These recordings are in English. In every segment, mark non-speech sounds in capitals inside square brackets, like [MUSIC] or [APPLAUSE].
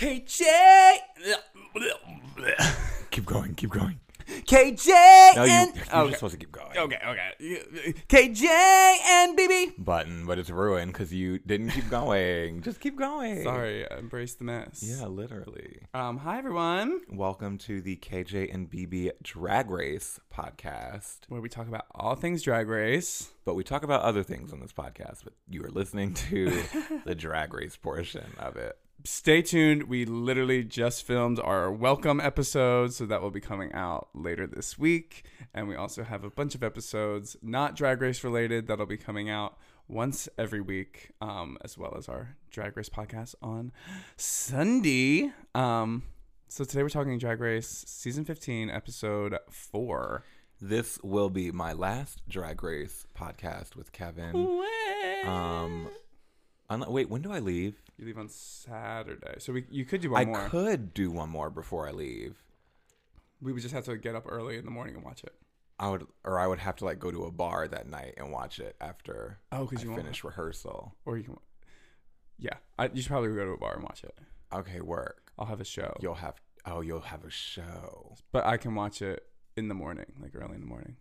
KJ. Keep going, keep going. KJ No, you, and you're okay. just supposed to keep going. okay, okay. KJ and BB. Button, but it's ruined because you didn't keep going. just keep going. Sorry, embrace the mess. Yeah, literally. Um. Hi everyone. Welcome to the KJ and BB Drag Race podcast. Where we talk about all things Drag Race. But we talk about other things on this podcast, but you are listening to [LAUGHS] the drag race portion of it. Stay tuned. We literally just filmed our welcome episode, so that will be coming out later this week. And we also have a bunch of episodes not Drag Race related that'll be coming out once every week, um, as well as our Drag Race podcast on Sunday. Um, so today we're talking Drag Race season 15, episode four. This will be my last drag race podcast with Kevin. Um, unle- wait, when do I leave? You leave on Saturday, so we you could do one more. I more. could do one more before I leave. We would just have to get up early in the morning and watch it. I would, or I would have to like go to a bar that night and watch it after Oh, because I you won't finish rehearsal. or you can. Yeah, I, you should probably go to a bar and watch it. Okay, work. I'll have a show, You'll have. Oh, you'll have a show. but I can watch it in the morning, like early in the morning.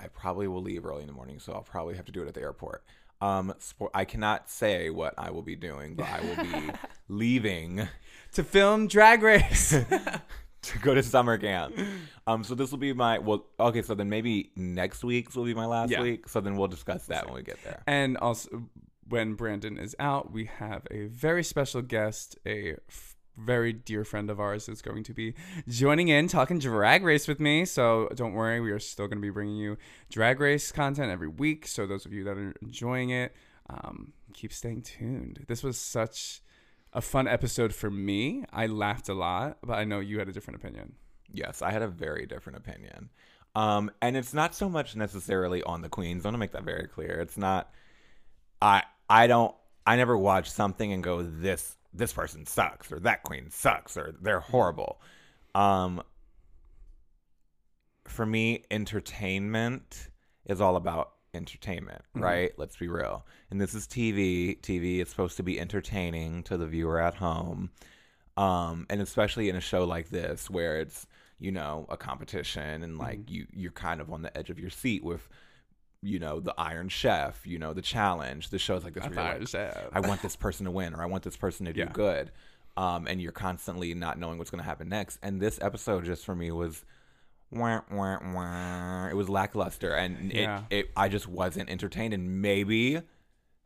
I probably will leave early in the morning, so I'll probably have to do it at the airport. Um, I cannot say what I will be doing, but I will be [LAUGHS] leaving To film Drag Race. [LAUGHS] [LAUGHS] to go to summer camp. Um, so this will be my well. Okay, so then maybe next week's will be my last Yeah. week. So then we'll discuss that when we get there. and also, when Brandon is out, we have a very special guest, a f- very dear friend of ours is going to be joining in, talking Drag Race with me. So don't worry, we are still going to be bringing you Drag Race content every week. So those of you that are enjoying it, um, keep staying tuned. This was such a fun episode for me. I laughed a lot, but I know you had a different opinion. Yes, I had a very different opinion. Um, and it's not so much necessarily on the queens. I want to make that very clear. It's not. I I don't. I never watch something and go this this person sucks or that queen sucks or they're horrible. Um, for me, entertainment is all about entertainment, right? Let's be real. And this is TV. TV is supposed to be entertaining to the viewer at home. Um, and especially in a show like this where it's, you know, a competition and like you you're kind of on the edge of your seat with you know, the Iron Chef, you know, the challenge, the shows like this. where you're like, I want this person to win or I want this person to do Yeah. good. Um, and you're constantly not knowing what's going to happen next. And this episode just for me was, wah, wah, wah. it was lackluster, and Yeah. it, it I just wasn't entertained. And maybe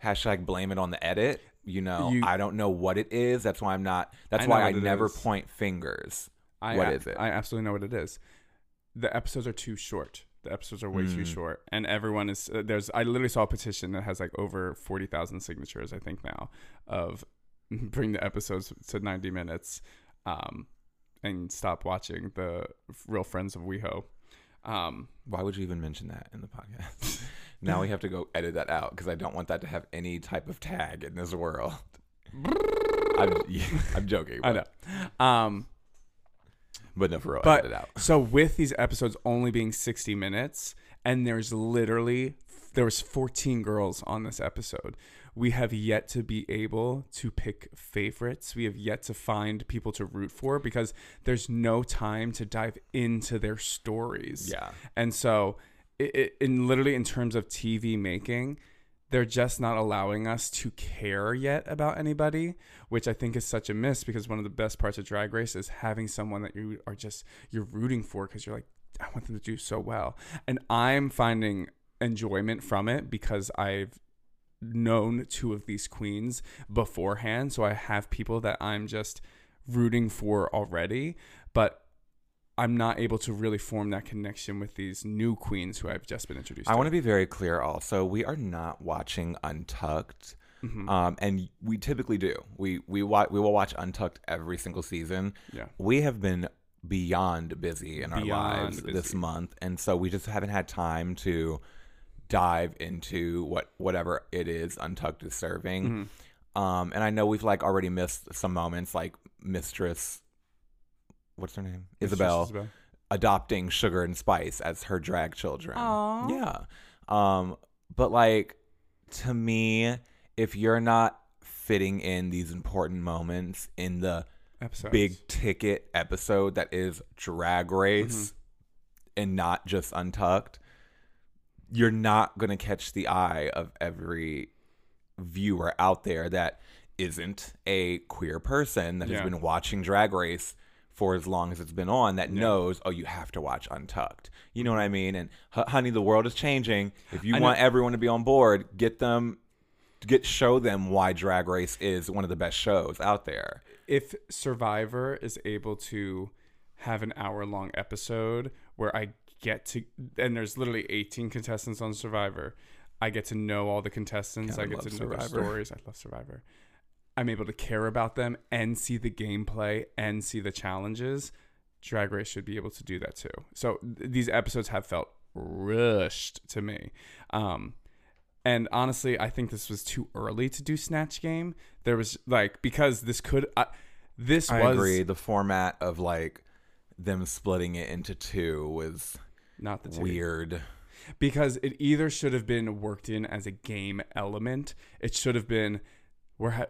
hashtag blame it on the edit. You know, You- I don't know what it is. That's why I'm not. That's I why I never is. point fingers. I, What is it? I absolutely know what it is. The episodes are too short. The episodes are way Hmm. too short, and everyone is uh, there's. I literally saw a petition that has like over forty thousand signatures. I think now of [LAUGHS] bring the episodes to ninety minutes, um, and stop watching the Real Friends of WeHo. Um, Why would you even mention that in the podcast? [LAUGHS] now we have to go edit that out because I don't want that to have any type of tag in this world. I'm, [LAUGHS] yeah, I'm joking. I know. Um, But no, for real, But edit it out. so with these episodes only being 60 minutes and there's literally there was 14 girls on this episode. We have yet to be able to pick favorites. We have yet to find people to root for because there's no time to dive into their stories. Yeah. And so it, it, in literally in terms of TV making, they're just not allowing us to care yet about anybody, which I think is such a miss because one of the best parts of Drag Race is having someone that you are just you're rooting for because you're like I want them to do so well, and I'm finding enjoyment from it because I've known two of these queens beforehand, so I have people that I'm just rooting for already, but I'm not able to really form that connection with these new queens who I've just been introduced I to. want to be very clear also. We are not watching Untucked. Mm-hmm. Um, and we typically do. We we wa- we will watch Untucked every single season. Yeah. We have been beyond busy in our Beyond lives this month, and so we just haven't had time to dive into what whatever it is Untucked is serving. Mm-hmm. Um, and I know we've like already missed some moments, like Mistress. What's her name? Isabelle Isabelle. adopting Sugar and Spice as her drag children. Aw. Yeah. Um, but like to me, if you're not fitting in these important moments in the Episodes. big ticket episode that is Drag Race Mm-hmm. and not just Untucked, you're not going to catch the eye of every viewer out there that isn't a queer person that Yeah. has been watching Drag Race for as long as it's been on that knows, oh, you have to watch Untucked. You know what I mean? And h- honey, the world is changing. If you I want know- everyone to be on board, get them, get show them why Drag Race is one of the best shows out there. if Survivor is able to have an hour long episode where I get to, and there's literally 18 contestants on Survivor, I get to know all the contestants. I get to know their Survivor. stories. I love Survivor. I'm able to care about them and see the gameplay and see the challenges. Drag Race should be able to do that too. So th- these episodes have felt rushed to me. Um, and honestly, I think this was too early to do Snatch Game. There was like because this could, uh, this I was agree. The format of like them splitting it into two was not the two. weird. because it either should have been worked in as a game element. It should have been we're ha-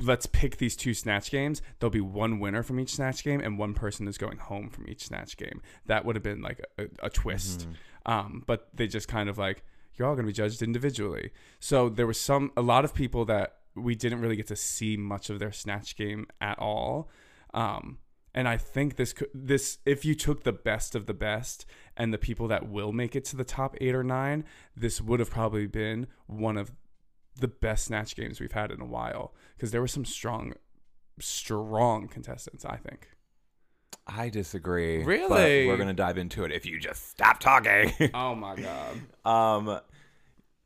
let's pick these two snatch games. There'll be one winner from each snatch game, and one person is going home from each snatch game. That would have been like a, a twist. Um, but they just kind of like you're all going to be judged individually. So there was some a lot of people that we didn't really get to see much of their snatch game at all. Um, and I think this could this if you took the best of the best and the people that will make it to the top eight or nine, this would have probably been one of the best snatch games we've had in a while because there were some strong, strong contestants. I think. I disagree. but Really? we're gonna dive into it if you just stop talking. [LAUGHS] Oh my god! um,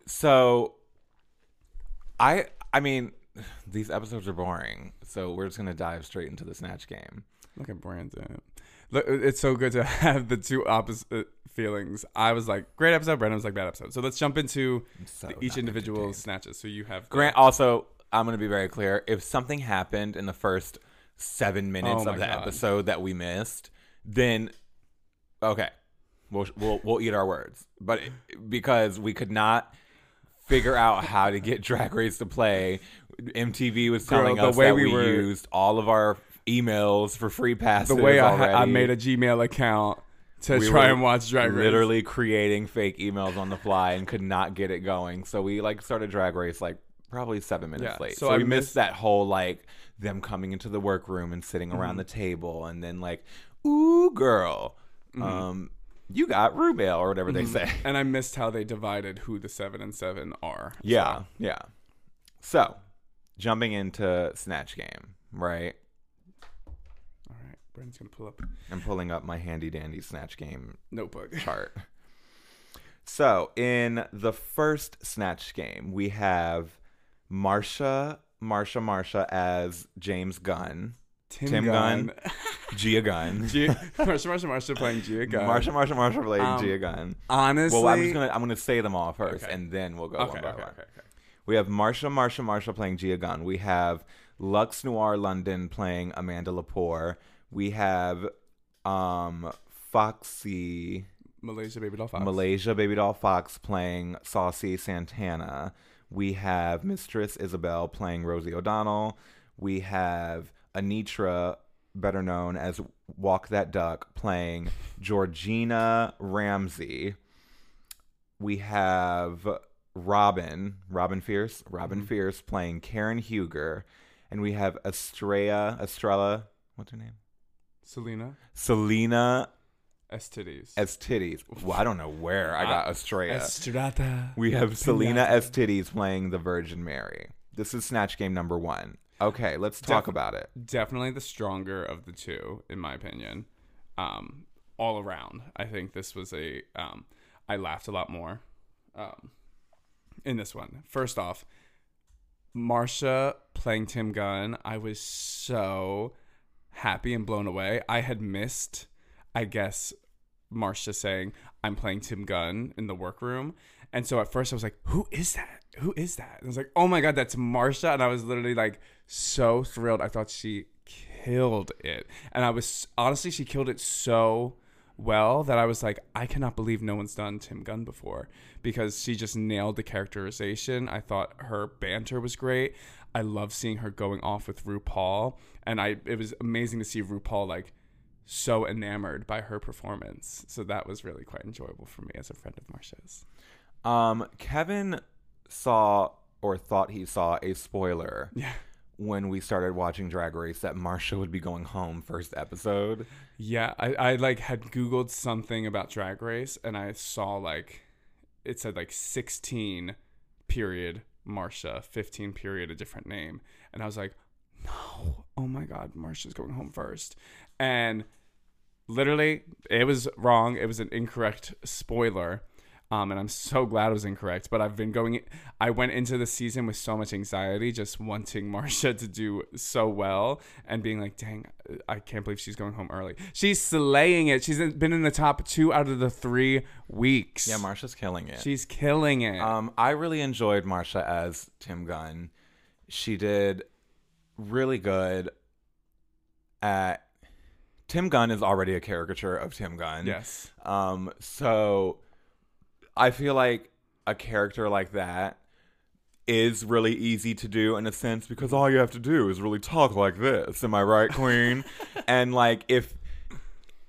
so I I mean these episodes are boring, so we're just gonna dive straight into the snatch game. Look at Brandon. It's so good to [LAUGHS] have the two opposite feelings. I was like, great episode. Brandon was like, bad episode. So let's jump into so the- each individual snatches. So you have Grant, also, I'm gonna be very clear. If something happened in the first seven minutes Oh of the God. episode that we missed, then okay, we'll we'll, we'll eat our words. But it- because we could not figure out how to get [LAUGHS] Drag Race to play, MTV was Girl, telling the us way that we we, were- used all of our emails for free passes. the way I. I made a Gmail account to We try and watch Drag Race. literally creating fake emails on the fly and could not get it going. So we like started Drag Race like probably seven minutes Yeah, late. so So, I we missed missed- that whole like them coming into the workroom and sitting around Mm-hmm. the table and then like, ooh girl, um, you got Rubel or whatever they say. And I missed how they divided who the seven and seven are. Yeah, yeah. So jumping into Snatch Game, right? Brandon's gonna pull up I'm pulling up my handy dandy Snatch Game notebook. [LAUGHS] chart. So, in the first Snatch game, we have Marcia, Marcia, Marcia as James Gunn, Tim, Tim Gunn. Gunn. [LAUGHS] Gia Gunn, [LAUGHS] Gia, Marcia, Marcia, Marcia playing Gia Gunn. Marcia, Marcia, Marcia playing Um, Gia Gunn. Honestly, Well, I'm just gonna I'm gonna say them all first, Okay. and then we'll go Okay, one by okay, one. okay, okay. We have Marcia, Marcia, Marcia playing Gia Gunn. We have Luxx Noir London playing Amanda Lepore. We have um, Foxy. Malaysia Babydoll Foxx. Malaysia Babydoll Foxx playing Saucy Santana. We have Mistress Isabelle playing Rosie O'Donnell. We have Anetra, better known as Walk That Duck, playing Georgina Ramsay. We have Robin, Robin Fierce, Robin Mm-hmm. Fierce playing Karen Huger. And we have Estrella, Estrella, what's her name? Salina Selena S titties. as titties. Well, I don't know where I got Estrella. Estrada. we have Salina EsTitties playing the Virgin Mary. This is Snatch Game number one. Okay, let's talk Defi- about it. Definitely the stronger of the two, in my opinion. Um, all around, I think this was a. Um, I laughed a lot more. Um, in this one, first off, Marcia playing Tim Gunn, I was so happy and blown away. I had missed, I guess, Marcia saying, I'm playing Tim Gunn in the workroom. And so at first I was like, who is that? Who is that? And I was like, oh my God, that's Marcia. And I was literally like so thrilled. I thought she killed it. And I was honestly, she killed it so well that I was like, I cannot believe no one's done Tim Gunn before because she just nailed the characterization. I thought her banter was great. I love seeing her going off with RuPaul, and I it was amazing to see RuPaul like so enamored by her performance. So that was really quite enjoyable for me as a friend of Marcia's. Um, Kevin saw or thought he saw a spoiler Yeah. when we started watching Drag Race that Marcia would be going home first episode. Yeah, I, I like had Googled something about Drag Race and I saw like it said like 16 period Marcia, 15 period a different name. And I was like, no, oh my God, Marcia's going home first. And literally, it was wrong. It was an incorrect spoiler. Um, and I'm so glad it was incorrect. But I've been going. I went into the season with so much anxiety, just wanting [LAUGHS] Marcia to do so well, and being like, "Dang, I can't believe she's going home early. She's slaying it. She's been in the top two out of the three weeks. Yeah, Marcia's killing it. she's killing it. Um, I really enjoyed Marcia as Tim Gunn. She did really good at. Tim Gunn is already a caricature of Tim Gunn. yes. Um, so I feel like a character like that is really easy to do in a sense because all you have to do is really talk like this. Am I right, Queen? [LAUGHS] and like if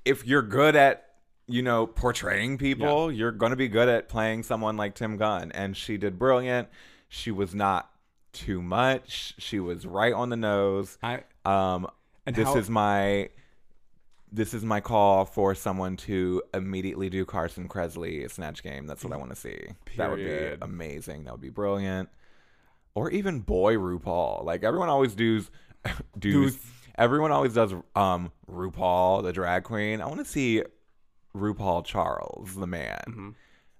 if you're good at you know portraying people, you're going to be good at playing someone like Tim Gunn and she did brilliant. She was not too much. She was right on the nose. I Um, And this how- is my this is my call for someone to immediately do Carson Kressley Snatch Game. That's what I want to see. That would be amazing. That would be brilliant. Or even boy RuPaul. Like everyone always does. [LAUGHS] does Does. everyone always does um RuPaul the drag queen. I want to see RuPaul Charles the man. Mm-hmm.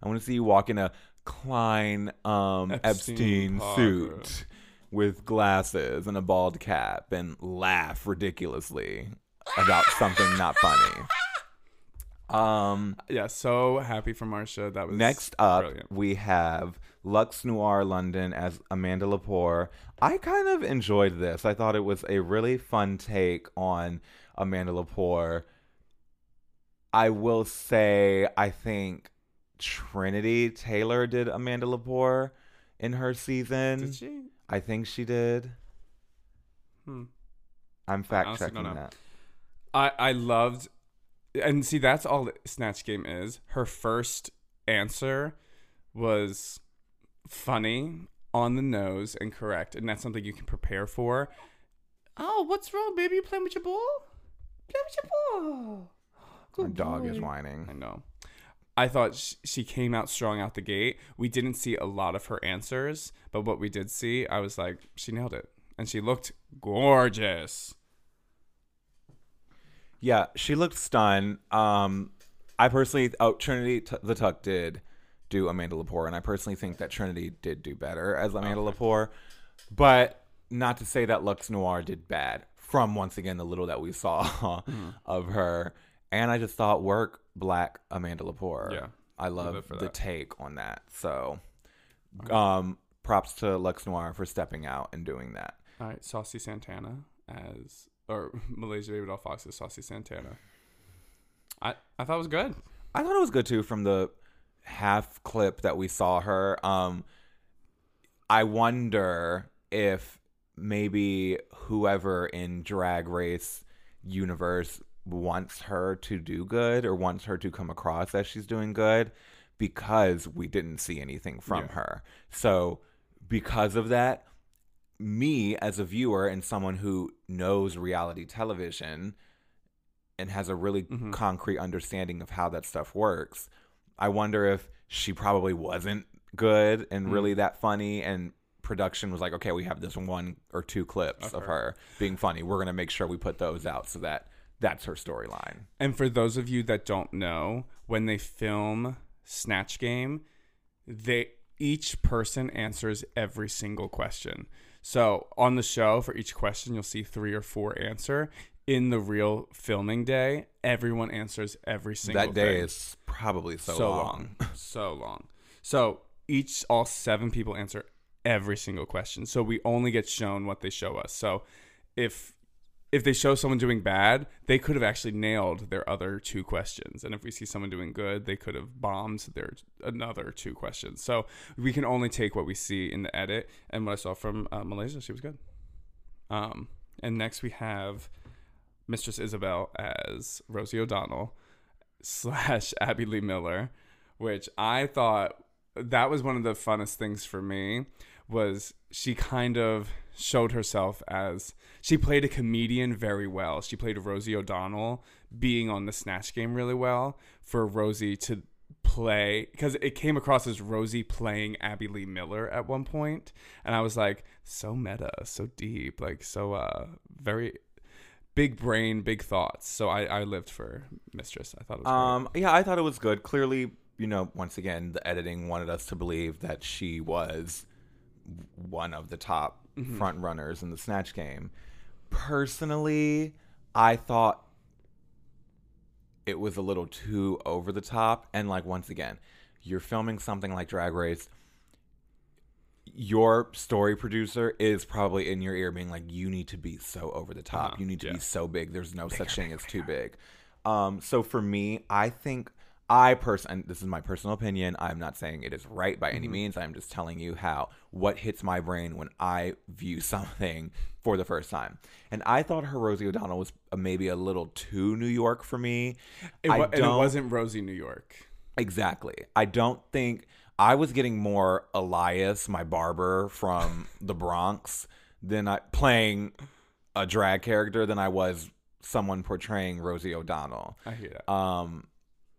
I want to see you walk in a Klein um, Epstein Epstein, suit with glasses and a bald cap and laugh ridiculously about something not funny. Um, yeah, so happy for Marcia. That was next up, brilliant. we have Luxx Noir London as Amanda Lepore. I kind of enjoyed this. I thought it was a really fun take on Amanda Lepore. I will say, I think Trinity Taylor did Amanda Lepore in her season. Did she? I think she did. Hmm. I'm fact checking that. I I loved, and see that's all that Snatch Game is. Her first answer was funny, on the nose, and correct, and that's something you can prepare for. Oh, what's wrong, baby? You playing with your ball? Play with your ball. My Good dog is whining. I know. I thought sh- she came out strong out the gate. We didn't see a lot of her answers, but what we did see, I was like, she nailed it, and she looked gorgeous. Yeah, she looked stunned. Um, I personally, oh, Trinity T- the Tuck did do Amanda Lepore, and I personally think that Trinity did do better as Amanda Lepore. But not to say that Luxx Noir did bad from once again the little that we saw [LAUGHS] of her. And I just thought work black Amanda Lepore. Yeah. I Love love it for the take on that. So, um, props to Luxx Noir for stepping out and doing that. All right, Saucy Santana as or [LAUGHS] Malaysia Babydoll Foxx as Saucy Santana. I I thought it was good. I thought it was good too from the half clip that we saw her. Um, I wonder if maybe whoever in Drag Race universe wants her to do good or wants her to come across as she's doing good because we didn't see anything from Yeah. her. So because of that, me as a viewer and someone who knows reality television and has a really Mhm. concrete understanding of how that stuff works, I wonder if she probably wasn't good and Mm. really that funny and production was like, okay, we have this one or two clips Of of, her. her. being funny. We're going to make sure we put those out so that that's her storyline. And for those of you that don't know, when they film Snatch Game, they each person answers every single question. So on the show, for each question, you'll see three or four answer. In the real filming day, everyone answers every single. that day thing. is probably so, so long. long, [LAUGHS] so long. So each, all seven people answer every single question. So we only get shown what they show us. So if if they show someone doing bad, they could have actually nailed their other two questions. And if we see someone doing good, they could have bombed their another two questions. So we can only take what we see in the edit. And what I saw from uh, Malaysia, she was good. Um, and next we have Mistress Isabelle as Rosie O'Donnell [LAUGHS] slash Abby Lee Miller, which I thought that was one of the funnest things for me was she kind of showed herself as she played a comedian very well. She played Rosie O'Donnell being on the Snatch game really well for Rosie to play because it came across as Rosie playing Abby Lee Miller at one point and I was like so meta, so deep, like so uh very big brain, big thoughts. So I I lived for Mistress. I thought it was Um, yeah, I thought it was good. Clearly, you know, once again, the editing wanted us to believe that she was one of the top front runners in the snatch game. Personally, I thought it was a little too over the top. And like once again, you're filming something like Drag Race. Your story producer is probably in your ear being like, you need to be so over the top. Uh-huh, You need to yeah. be so big. There's no such thing as too big. Um, so for me, I think I person this is my personal opinion. I'm not saying it is right by Mm-hmm. any means. I'm just telling you how what hits my brain when I view [LAUGHS] something for the first time. And I thought her Rosie O'Donnell was maybe a little too New York for me. It, and it wasn't Rosie New York. Exactly. I don't think I was getting more Elias, my barber from [LAUGHS] the Bronx, than I playing a drag character than I was someone portraying Rosie O'Donnell. I hear that. Um,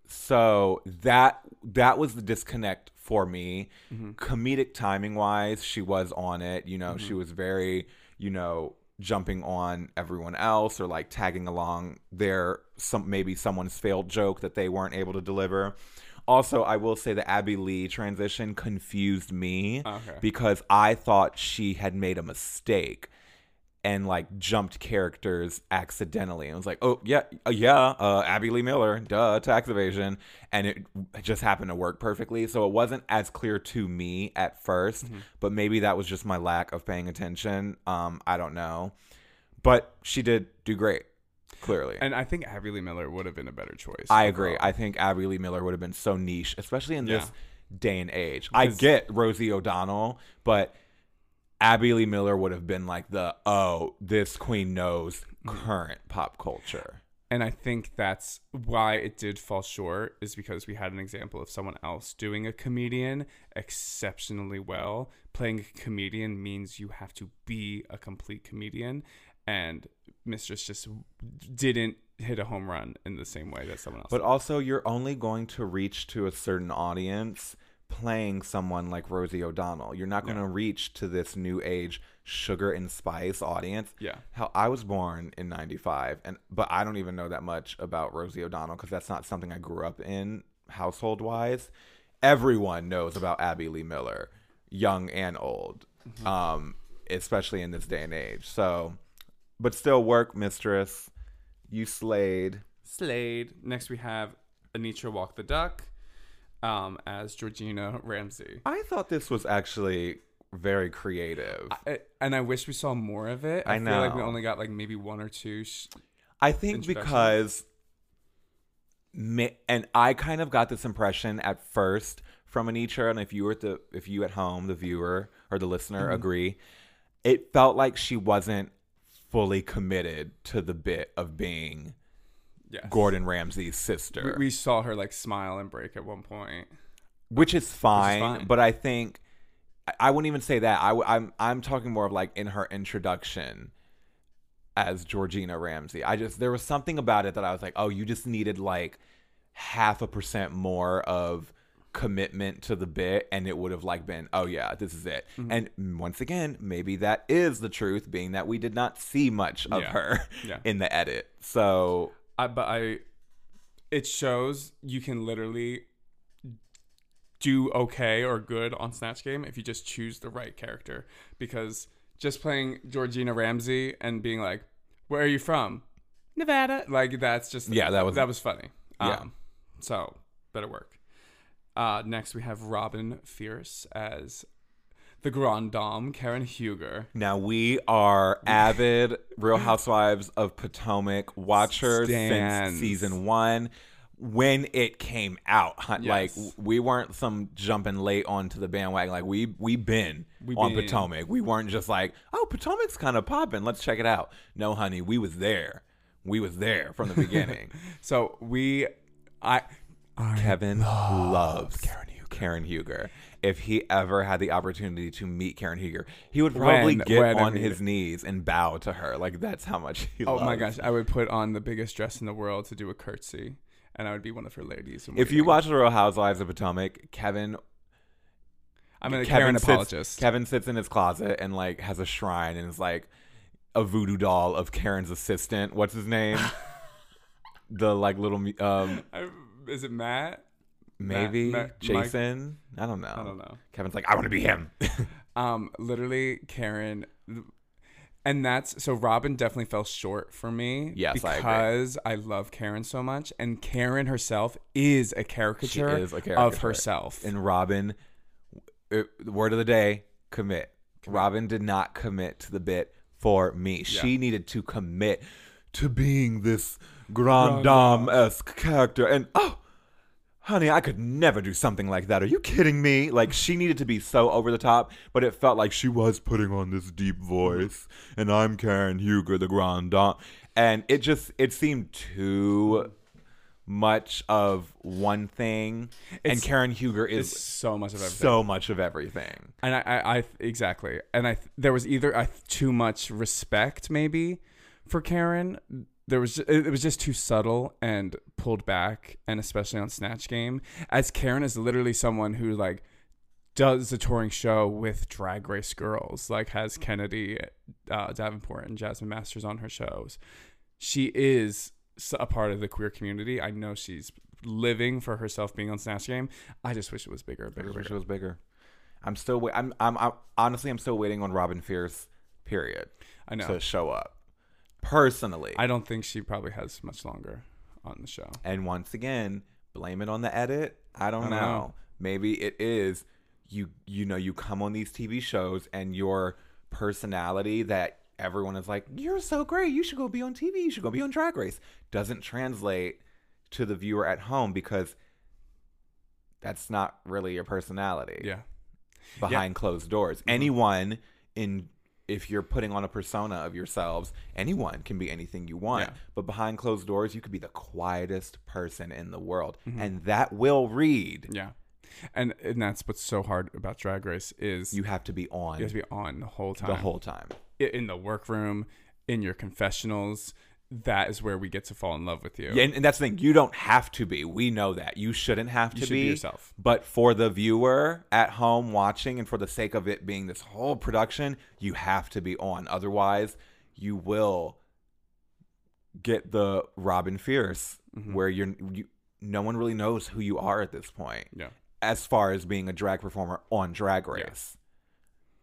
so that that was the disconnect for me. Mm-hmm. Comedic timing wise, she was on it. You know, she was very, you know, jumping on everyone else or like tagging along their some maybe someone's failed joke that they weren't able to deliver. Also, I will say the Abby Lee transition confused me Okay. because I thought she had made a mistake and like jumped characters accidentally. And it was like, oh yeah, uh, yeah, uh, Abby Lee Miller, duh, tax evasion, and it just happened to work perfectly. So it wasn't as clear to me at 1st Mm-hmm. but maybe that was just my lack of paying attention. Um, I don't know, but she did do great, clearly. And I think Abby Lee Miller would have been a better choice. I agree. overall. I think Abby Lee Miller would have been so niche, especially in this Yeah. day and age. I get Rosie O'Donnell, but Abby Lee Miller would have been like the oh, this queen knows current pop culture. And I think that's why it did fall short is because we had an example of someone else doing a comedian exceptionally well. Playing a comedian means you have to be a complete comedian and Mistress just didn't hit a home run in the same way that someone else. But also, you're only going to reach to a certain audience playing someone like Rosie O'Donnell. You're not going to reach to this new age sugar and spice audience. Yeah. Hell, I was born in 95 and but I don't even know that much about Rosie O'Donnell cuz that's not something I grew up in household wise. Everyone knows about Abby Lee Miller, young and old. Um especially in this day and age. So but still work mistress. You slayed. Slade. Next we have Anetra Walk the Duck um, as Georgina Ramsay. I thought this was actually very creative. I, and I wish we saw more of it. I, I feel like we only got like maybe one or two. Sh- I think because, and I kind of got this impression at first from Anetra, and if you were at the, if you at home, the viewer or the listener Mm-hmm. agree, it felt like she wasn't fully committed to the bit of being yes. Gordon Ramsay's sister, we saw her like smile and break at one point. which is fine, fine. But I think I, I wouldn't even say that. I, am I'm I'm talking more of like in her introduction as Georgina Ramsay. I just there was something about it that I was like, oh, you just needed like half a percent more of commitment to the bit and it would have like been oh yeah this is it Mm-hmm. and once again maybe that is the truth being that we did not see much of Yeah. her Yeah. [LAUGHS] in the edit so I, but I, it shows you can literally do okay or good on Snatch Game if you just choose the right character. Because just playing Georgina Ramsay and being like, "Where are you from?" Nevada. Like that's just Yeah, that was- that was funny. Yeah. Um, so better work. Uh, next we have Robin Fierce as the Grand Dame, Karen Huger. Now we are avid Real Housewives of Potomac watchers Stans. since season one. When it came out, hun- [LAUGHS] like we weren't some jumping late onto the bandwagon. Like we we been We on been. Potomac. We weren't just like, oh, Potomac's kind of popping. Let's check it out. No, honey, we was there. We was there from the beginning. [LAUGHS] So we, I, Kevin loves Karen Huger. Karen Huger. If he ever had the opportunity to meet Karen Huger, he would probably When- get when on his knees and bow to her. Like that's how much he oh loves. my gosh, I would put on the biggest dress in the world to do a curtsy, and I would be one of her ladies. If you watch The Real Housewives of Potomac, Kevin I'm a Kevin Karen sits, apologist. Kevin sits in his closet and like has a shrine and is like a voodoo doll of Karen's assistant. What's his name? [LAUGHS] the like little um I, is it Matt? Maybe Matt- Mike- Jason. I don't know. I don't know. Kevin's like I want to be him. [LAUGHS] Um, literally, Karen, and that's so. Robin definitely fell short for me. Yes, I because I, love Karen so much, and Karen herself is a caricature, is a caricature. of herself. and Robin, word of the day, commit. Robin did not commit to the bit for me. She needed to commit to being this grand dame esque character. And oh, honey, I could never do something like that. Are you kidding me? Like she needed to be so over the top, but it felt like she was putting on this deep voice. And I'm Karen Huger, the grand dame, and it just it seemed too much of one thing. and Karen Huger is so much of everything. so much of everything. and I, I, I exactly, and I there was either I, too much respect maybe for Karen. There was it was just too subtle and pulled back, and especially on Snatch Game, as Karen is literally someone who like does a touring show with Drag Race girls, like has Kennedy uh, Davenport and Jasmine Masters on her shows. She is a part of the queer community. I know she's living for herself being on Snatch Game. I just wish it was bigger, I bigger, wish it was bigger. I'm still. Wait, I'm, I'm. I'm. Honestly, I'm still waiting on Robin Fierce. Period. I know. To show up. Personally, I don't think she probably has much longer on the show. and once again, blame it on the edit. I don't, I don't know. know. Maybe it is. You. You know. You come on these TV shows, and your personality that everyone is like, "You're so great. You should go be on TV. You should go be on Drag Race." Doesn't translate to the viewer at home because that's not really your personality. Yeah. behind closed doors. Mm-hmm. Anyone in if you're putting on a persona of yourselves, anyone can be anything you want. Yeah. But behind closed doors, you could be the quietest person in the world, Mm-hmm. and that will read. Yeah. And and that's what's so hard about Drag Race is You have to be on you have to be on the whole time. the whole time. In the workroom, in your confessionals. That is where we get to fall in love with you. Yeah, and, and that's the thing. You don't have to be. We know that. You shouldn't have to should be be yourself. But for the viewer at home watching, and for the sake of it being this whole production, you have to be on. Otherwise, you will get the Robin Fierce, Mm-hmm. where you're you, no one really knows who you are at this point. Yeah. As far as being a drag performer on Drag Race,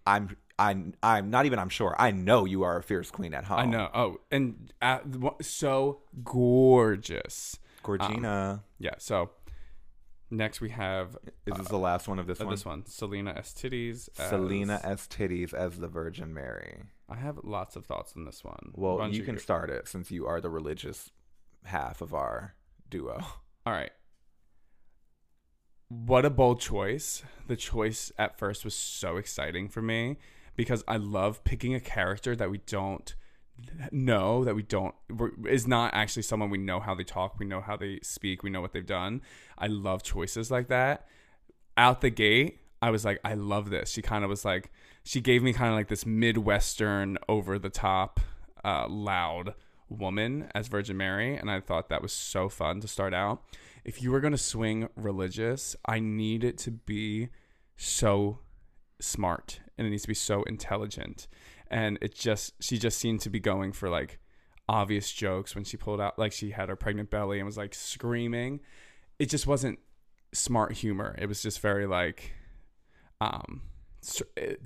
I'm I'm I'm not even. I'm sure. I know you are a fierce queen at home. I know. Oh, and uh, so gorgeous. Gorgina. Yeah. So next we have Is this the last one of this uh, one? this one, Salina EsTitties. as- Selena S. Titties as the Virgin Mary. I have lots of thoughts on this one. Well, don't you can start it since you are the religious half of our duo. All right. What a bold choice. The choice at first was so exciting for me because I love picking a character that we don't know, that we don't, is not actually someone we know how they talk, we know how they speak, we know what they've done. I love choices like that. Out the gate, I was like, I love this. She kind of was like, she gave me kind of like this Midwestern, over the top, uh, loud woman as Virgin Mary. And I thought that was so fun to start out. If you were going to swing religious, I need it to be so smart and it needs to be so intelligent. And it just, she just seemed to be going for like obvious jokes when she pulled out, like she had her pregnant belly and was like screaming. It just wasn't smart humor. It was just very like, um,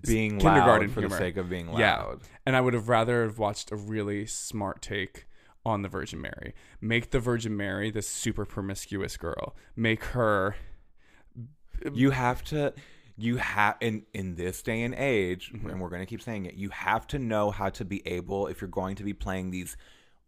Being kindergarten for humor. the sake of being loud. Yeah. And I would have rather have watched a really smart take on the Virgin Mary. Make the Virgin Mary this super promiscuous girl. Make her You have to you have in in this day and age Mm-hmm. and we're going to keep saying it you have to know how to be able if you're going to be playing these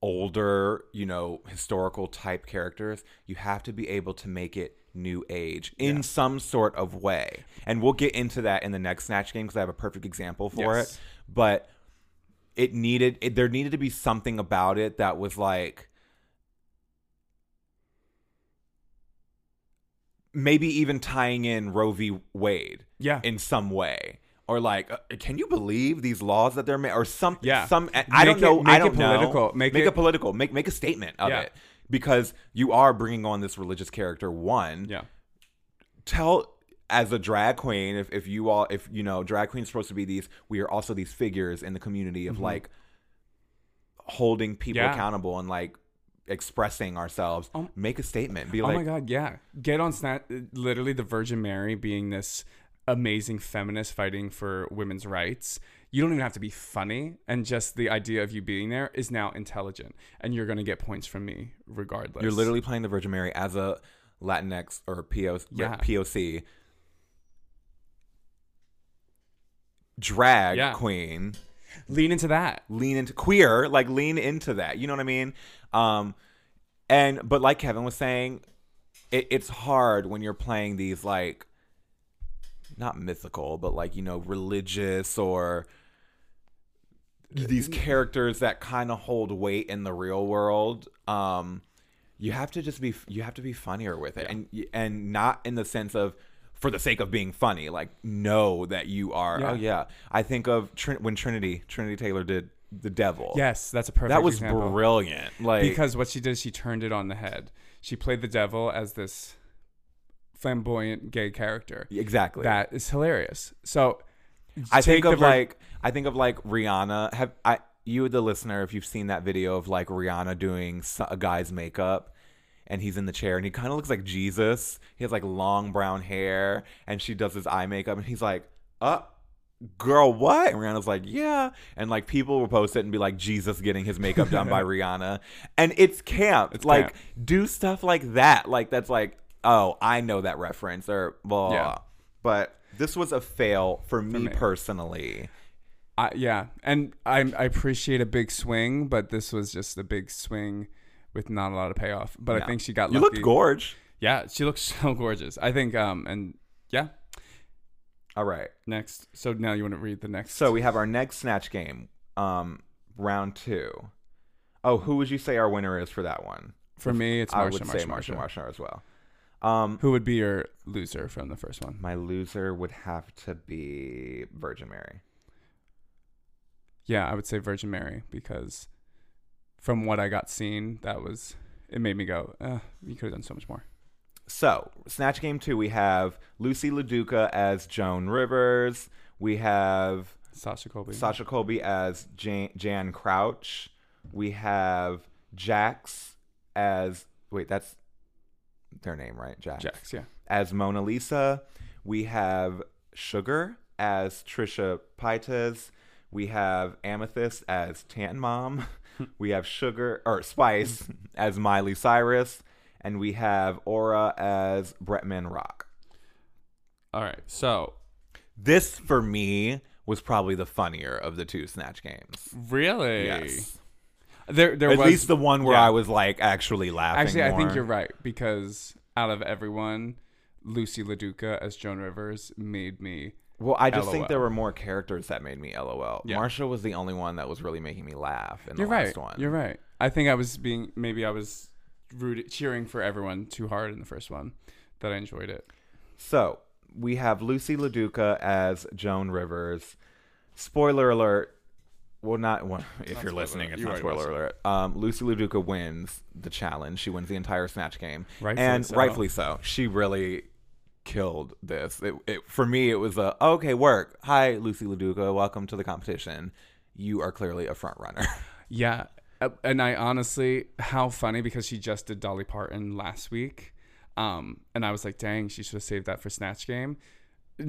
older you know historical type characters you have to be able to make it new age in some sort of way and we'll get into that in the next snatch game because i have a perfect example for Yes. it but it needed it, there needed to be something about it that was like maybe even tying in Roe v. Wade Yeah. in some way. Or like, uh, can you believe these laws that they're made, Or some, Yeah. some. I don't Make it- know. make I it don't know. political. Make Make it- it political. Make make a statement of Yeah. it because you are bringing on this religious character. One, yeah. tell as a drag queen if, if you all if you know drag queens supposed to be these we are also these figures in the community of like holding people Mm-hmm. Yeah. accountable and like expressing ourselves Oh- make a statement be like, oh my god, yeah. Get on snap uh, literally the Virgin Mary being this amazing feminist fighting for women's rights. You don't even have to be funny and just the idea of you being there is now intelligent and you're going to get points from me regardless. you're literally playing the virgin mary as a latinx or POC, Yeah. poc drag Yeah. queen lean into that. lean into queer like lean into that. You know what i mean? Um and but like kevin was saying it, it's hard when you're playing these like not mythical but like you know religious or these characters that kind of hold weight in the real world. Um you have to just be you have to be funnier with it. And and not in the sense of for the sake of being funny like know that you are Yeah. oh yeah i think of Trin- when trinity trinity taylor did the devil Yes, that's a perfect that was example. brilliant like because what she did, she turned it on the head. She played the devil as this flamboyant gay character. exactly That is hilarious. So I think of ver- like I think of like Rihanna. Have I you the listener if you've seen that video of like Rihanna doing a guy's makeup and he's in the chair and he kind of looks like Jesus. He has like long brown hair and she does his eye makeup and he's like, "Uh, girl, what?" And Rihanna's like, "Yeah." And like people will post it and be like Jesus getting his makeup done by [LAUGHS] Rihanna. And it's camp. It's like camp. do stuff like that. Like that's like, "Oh, I know that reference." Or blah. Yeah. But this was a fail for me, me. personally. I, yeah, and I, I appreciate a big swing, but this was just a big swing with not a lot of payoff. But I think she got You lucky. looked gorge. Yeah, she looks [LAUGHS] so gorgeous. I think um and yeah. All right. Next, so now you want to read the next? So we have our next snatch game, um, round two. Oh, who would you say our winner is for that one? for me, it's I Marcia. would say Marcia. Marcia as well. Um, Who would be your loser from the first one? my loser would have to be Virgin Mary. Yeah, I would say Virgin Mary because from what I got seen, that was it made me go, uh, you could have done so much more. So, Snatch Game 2, we have Loosey LaDuca as Joan Rivers. We have Sasha Colby. Sasha Colby as Jan, Jan Crouch. We have Jax as wait, that's their name, right? Jax. Jax, yeah. As Mona Lisa. We have Sugar as Trisha Paytas. We have Amethyst as Tan Mom. [LAUGHS] we have Sugar or Spice [LAUGHS] as Miley Cyrus, and we have Aura as Bretman Rock. All right. So, This for me was probably the funnier of the two Snatch games. really? Yes. There there At was least the one where yeah. I was like actually laughing. Actually, I think you're right because out of everyone, Loosey LaDuca as Joan Rivers made me Well, I just LOL. think there were more characters that made me LOL. Yeah. Marcia was the only one that was really making me laugh in You're the right. last one. You're right. I think I was being maybe I was rooted, cheering for everyone too hard in the first one. That I enjoyed it. So we have Loosey LaDuca as Joan Rivers. Spoiler alert. Well, not [LAUGHS] well, if you're spoiler listening. alert. It's You not spoiler alert. Um, Loosey LaDuca wins the challenge. She wins the entire snatch game, Rightfully and so. rightfully so. She really killed this. It, it, for me, it was a okay work. Hi, Loosey LaDuca. Welcome to the competition. You are clearly a front runner. [LAUGHS] Yeah. Uh, And I honestly, how funny because she just did Dolly Parton last week. Um, and I was like, dang, she should have saved that for Snatch Game.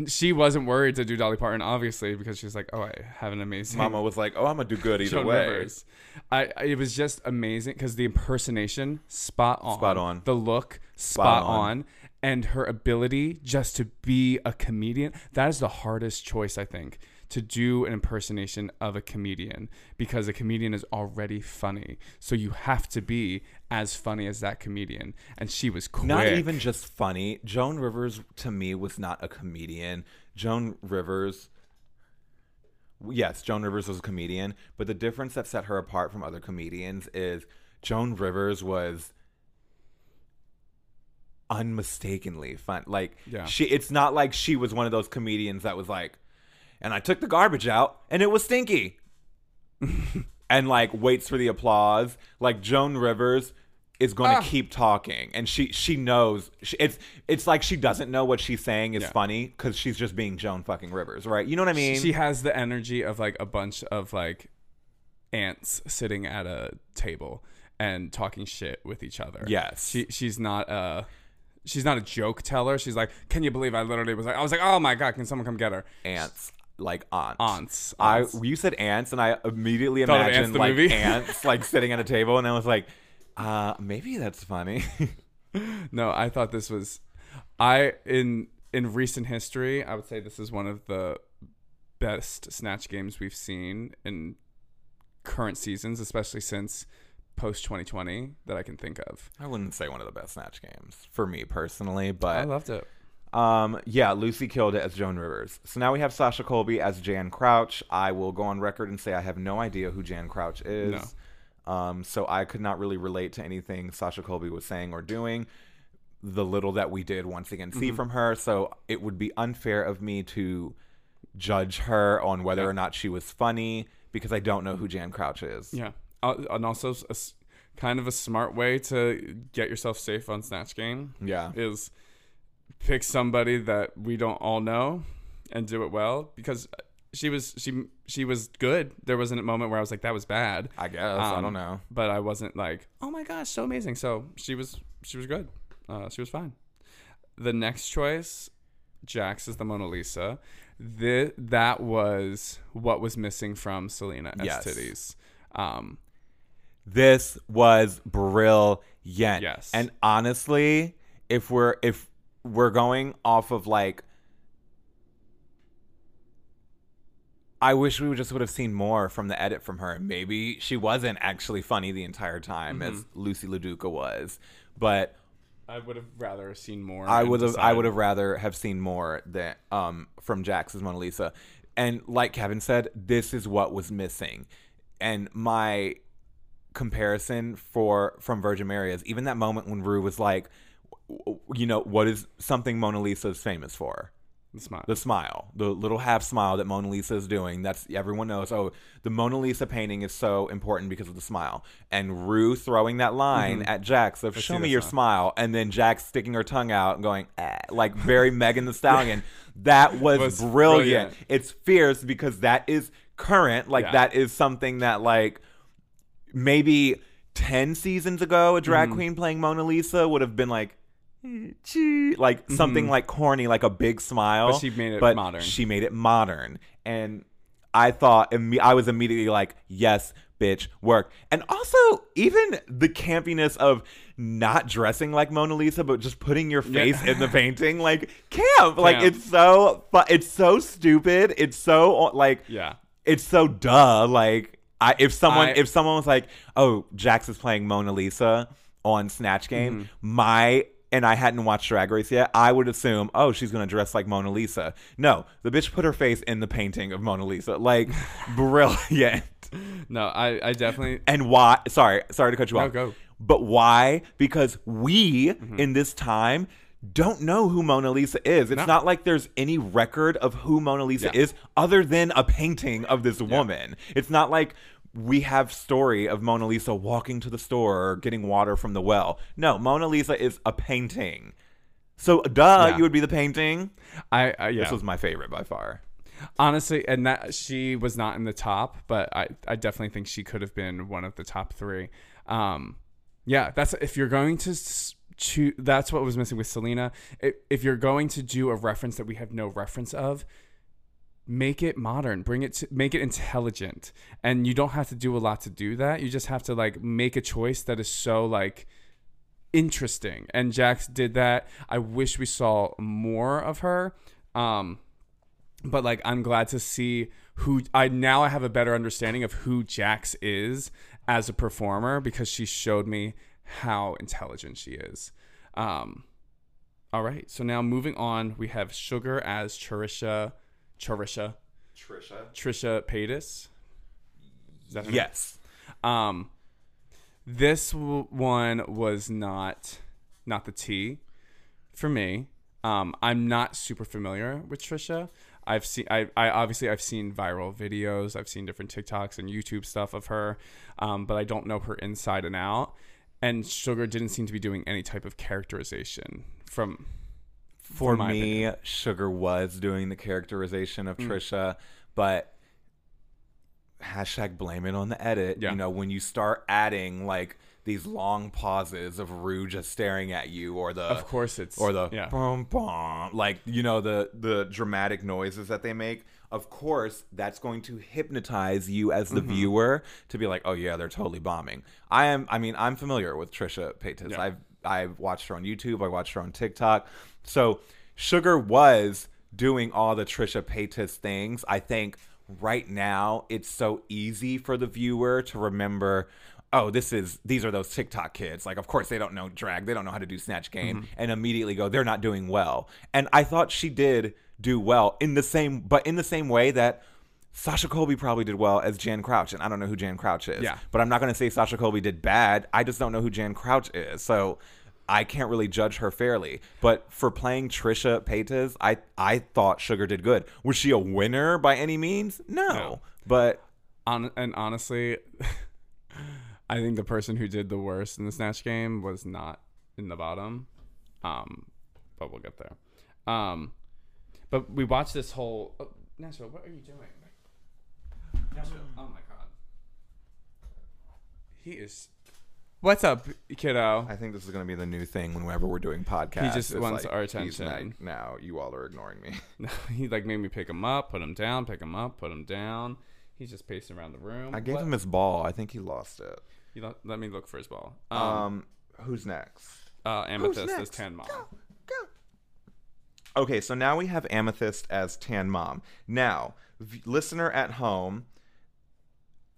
She wasn't worried to do Dolly Parton, obviously, because she was like, oh, I have an amazing Mama was like, "Oh, I'm gonna do good [LAUGHS] either way." Rivers. I, it was just amazing because the impersonation spot on, Spot on. the look spot, on. on. And her ability just to be a comedian. That is the hardest choice, I think, to do an impersonation of a comedian because a comedian is already funny. So you have to be as funny as that comedian. And she was quick. Not even just funny. Joan Rivers to me was not a comedian. Joan Rivers Yes, Joan Rivers was a comedian, but the difference that set her apart from other comedians is Joan Rivers was unmistakably fun. Like Yeah. she it's not like she was one of those comedians that was like and I took the garbage out and it was stinky. [LAUGHS] and like waits for the applause. Like Joan Rivers is going to Ah. keep talking and she she knows she, it's it's like she doesn't know what she's saying is Yeah. funny cuz she's just being Joan fucking Rivers, right? You know what I mean? she has the energy of like a bunch of like ants sitting at a table and talking shit with each other. Yes. She she's not a she's not a joke teller. She's like, "Can you believe I literally was like I was like, "Oh my god, can someone come get her?" ants like aunts. Aunts. I you said ants and I immediately Thought of imagined the like movie? [LAUGHS] ants like sitting at a table and I was like, uh maybe that's funny. [LAUGHS] No, I thought this was I in in recent history, I would say this is one of the best snatch games we've seen in current seasons, especially since post 2020 that I can think of. I wouldn't say one of the best snatch games for me personally, but I loved it. um yeah, Loosey killed it as Joan Rivers. So now we have Sasha Colby as Jan Crouch. I will go on record and say I have no idea who Jan Crouch is. Um so I could not really relate to anything Sasha Colby was saying or doing. The little that we did once again see from her, so it would be unfair of me to judge her on whether or not she was funny because I don't know who Jan Crouch is. Yeah. Uh, and also a kind of a smart way to get yourself safe on Snatch Game Yeah. is pick somebody that we don't all know and do it well because she was she she was good. There wasn't a moment where I was like that was bad. I guess. I Um, don't know. but I wasn't like, oh my gosh, so amazing. So she was she was good. Uh, she was fine. The next choice, Jax is the Mona Lisa. The, that was what was missing from Salina Es Yes. titties. Um, This was brilliant. Yes. And honestly, if we're if we're going off of like I wish we just would have seen more from the edit from her. Maybe she wasn't actually funny the entire time as Loosey LaDuca was. But I would have rather seen more. I would have I would have rather have seen more than um from Jax's Mona Lisa. And like Kevin said, this is what was missing. And my comparison for from Virgin Mary is even that moment when Rue was like you know, what is something Mona Lisa is famous for? the smile. The smile, the little half smile that Mona Lisa is doing. That's everyone knows. Oh, the Mona Lisa painting is so important because of the smile. And Rue throwing that line at Jax of see "Show me your smile. smile," and then Jax sticking her tongue out and going "Ah," like very Megan Thee Stallion. [LAUGHS] That was, Was brilliant. brilliant. It's fierce because that is current. Like Yeah. that is something that like maybe 10 seasons ago a drag Mm-hmm. queen playing Mona Lisa would have been like "Chee," like something like corny like a big smile Mm-hmm. But she made it but modern. she made it modern and I thought I was immediately like yes bitch work and also even the campiness of not dressing like Mona Lisa but just putting your face in the [LAUGHS] painting like camp like it's so fu- it's so stupid it's so like yeah. it's so duh. Like, I if someone I- if someone was like, "Oh, Jax is playing Mona Lisa on Snatch Game," Mm-hmm. my and I hadn't watched Drag Race yet, I would assume, "Oh, she's gonna dress like Mona Lisa." No, the bitch put her face in the painting of Mona Lisa. Like, [LAUGHS] brilliant. No, I, I definitely. And why? Sorry, sorry to cut you No, off. go. But why? Because we Mm-hmm. in this time don't know who Mona Lisa is. It's No. not like there's any record of who Mona Lisa Yeah. is other than a painting of this woman. It's not like we have story of Mona Lisa walking to the store or getting water from the well. No, Mona Lisa is a painting. So duh, Yeah. you would be the painting. I, I yeah. This was my favorite by far. honestly and that she was not in the top but i i definitely think she could have been one of the top three um yeah that's if you're going to s- choose that's what was missing with Salina if, if you're going to do a reference that we have no reference of make it modern bring it to make it intelligent and you don't have to do a lot to do that you just have to like make a choice that is so like interesting. And Jax did that. I wish we saw more of her. Um, but like I'm glad to see who I now I have a better understanding of who Jax is as a performer because she showed me how intelligent she is. Um, all right, so now moving on, we have Sugar as Charisha, Charisha, Trisha. Trisha Paytas. Is that her name? Yes. Um, this w- one was not not the T for me. Um, I'm not super familiar with Trisha. I've seen I, I obviously I've seen viral videos, I've seen different TikToks and YouTube stuff of her, um, but I don't know her inside and out. And Sugar didn't seem to be doing any type of characterization from For my me, opinion. Sugar was doing the characterization Mm. of Trisha, but hashtag blame it on the edit. Yeah. You know, when you start adding like these long pauses of Rue just staring at you or the Of course, it's or the yeah. bum, bum, like you know the the dramatic noises that they make of course that's going to hypnotize you as the Mm-hmm. viewer to be like oh yeah they're totally bombing. I am i mean i'm familiar with trisha paytas. Yeah. i've i've watched her on youtube. I watched her on tiktok. So sugar was doing all the trisha paytas things. I think right now it's so easy for the viewer to remember oh this is these are those tiktok kids. Like of course they don't know drag. They don't know how to do snatch game and immediately go they're not doing well. And i thought she did do well in the same but in the same way that Sasha Colby probably did well as Jan Crouch, and I don't know who Jan Crouch is. Yeah. But I'm not going to say Sasha Colby did bad. I just don't know who Jan Crouch is. So I can't really judge her fairly. But for playing Trisha Paytas, I I thought Sugar did good. Was she a winner by any means? No. No. But On, and honestly, [LAUGHS] I think the person who did the worst in the snatch game was not in the bottom. Um, but we'll get there. Um, but we watched this whole. Oh, Nashville, what are you doing? Nashville, oh my god, he is. What's up, kiddo? I think this is going to be the new thing whenever we're doing podcasts. He just It's wants our he's attention. like, now you all are ignoring me. [LAUGHS] he like made me pick him up, put him down, pick him up, put him down. He's just pacing around the room. I gave What- him his ball. I think he lost it. You let, let me look for his ball. Um, Um, who's next? uh, Amethyst is next? Tan Mom. Okay, so now we have Amethyst as Tan Mom. Now, v- listener at home,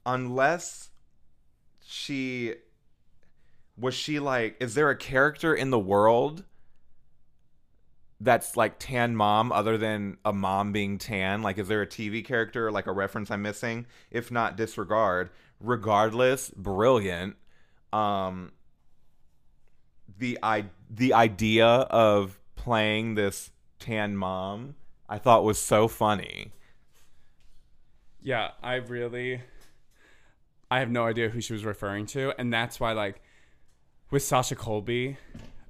unless she was she like is there a character in the world that's like tan mom other than a mom being tan? Like is there a tv character like a reference i'm missing? If not disregard. Regardless brilliant. Um the i the idea of playing this tan mom i thought was so funny Yeah, I really I have no idea who she was referring to, and that's why like with Sasha Colby,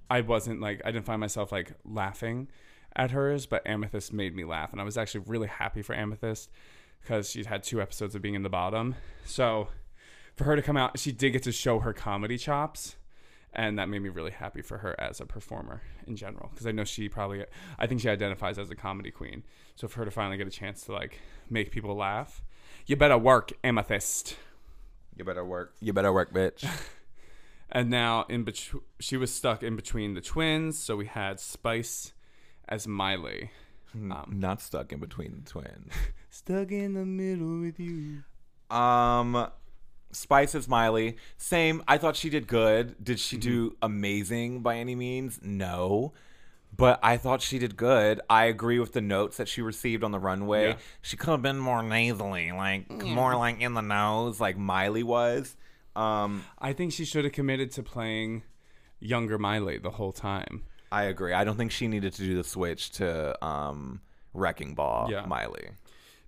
I wasn't like I didn't find myself like laughing at hers, but Amethyst made me laugh, and I was actually really happy for Amethyst because she's had two episodes of being in the bottom. So for her to come out, she did get to show her comedy chops. And that made me really happy for her as a performer in general, because I know she probably, I think she identifies as a comedy queen. So for her to finally get a chance to like make people laugh, you better work, Amethyst. you better work you better work bitch [LAUGHS] And now in between, she was stuck in between the twins. So we had Spice as Miley. Um, not stuck in between the twins [LAUGHS] stuck in the middle with you. Um, Spice is Miley. Same. I thought she did good. Did she Mm-hmm. do amazing by any means? No. But I thought she did good. I agree with the notes that she received on the runway. Yeah. She could have been more nasally, like more like in the nose, like Miley was. Um, I think she should have committed to playing younger Miley the whole time. I agree. I don't think she needed to do the switch to um, Wrecking Ball Yeah. Miley.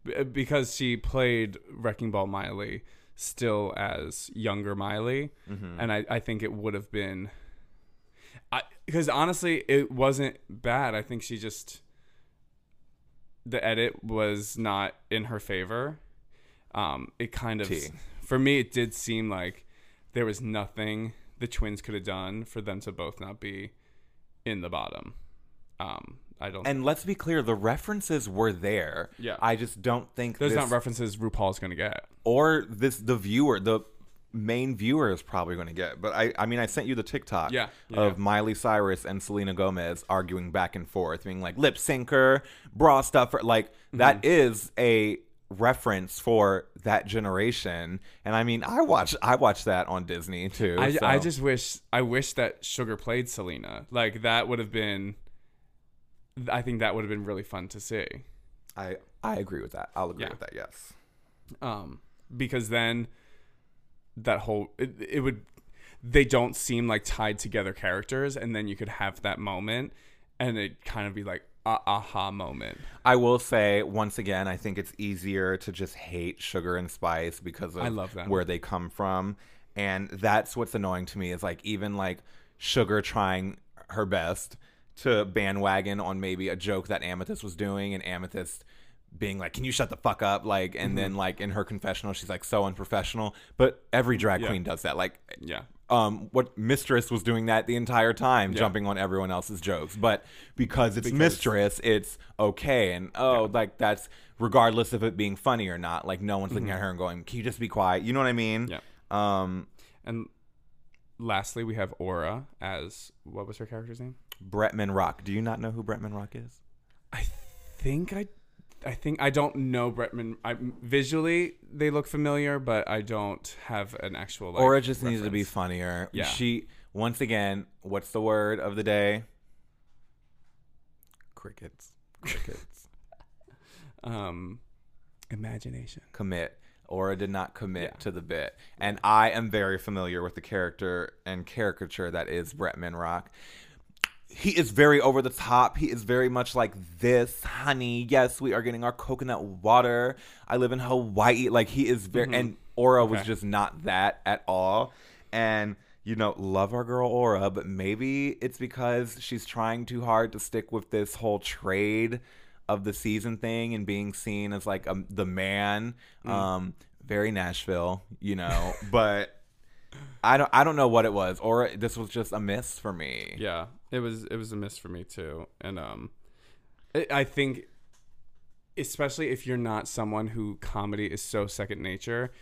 B- because she played Wrecking Ball Miley still as younger Miley, and I, I think it would have been. I because honestly, it wasn't bad. I think she just the edit was not in her favor. Um, it kind of for me, it did seem like there was nothing the twins could have done for them to both not be in the bottom. Um, I don't. And let's be clear, the references were there. Yeah. I just don't think there's this, not references RuPaul's gonna get. or this the viewer the main viewer is probably going to get. But I, I mean, I sent you the TikTok Yeah, yeah, of yeah. Miley Cyrus and Selena Gomez arguing back and forth, being like lip syncer, bra stuffer. Like Mm-hmm. that is a reference for that generation. And I mean, I watch I watched that on Disney too. I, so- I just wish I wish that Sugar played Selena. Like that would have been. I think that would have been really fun to see. I I agree with that. I'll agree Yeah. with that. Yes. um, because then that whole it, it would they don't seem like tied together characters, and then you could have that moment, and it kind of be like aha moment. I will say once again, I think it's easier to just hate sugar and spice because of I love them. where they come from, and that's what's annoying to me is like even like sugar trying her best to bandwagon on maybe a joke that Amethyst was doing, and Amethyst being like, "Can you shut the fuck up?" Like, and then like in her confessional, she's like so unprofessional. But every drag Yeah. queen does that. Like, Yeah, um, what Mistress was doing that the entire time, Yeah. jumping on everyone else's jokes. But because it's Mistress, it's okay. And oh, like that's regardless of it being funny or not. Like no one's looking at her and going, "Can you just be quiet?" You know what I mean? Yeah. Um, and lastly, we have Aura as what was her character's name? Bretman Rock. Do you not know who Bretman Rock is? I think I, I think I don't know Bretman. I visually they look familiar, but I don't have an actual. Like, Aura just needs to be funnier. Yeah. She once again. What's the word of the day? Crickets. Crickets. [LAUGHS] um, imagination. commit. Aura did not commit Yeah. to the bit. And I am very familiar with the character and caricature that is Bretman Rock. He is very over the top. He is very much like this, honey. Yes, we are getting our coconut water. I live in Hawaii. Like he is very and Aura was just not that at all. And you know, love our girl Aura, but maybe it's because she's trying too hard to stick with this whole trade of the season thing and being seen as like um, the man. Um, very Nashville, you know, [LAUGHS] but I don't I don't know what it was or this was just a miss for me. Yeah, it was it was a miss for me too, and um, I I think, especially if you're not someone who comedy is so second nature,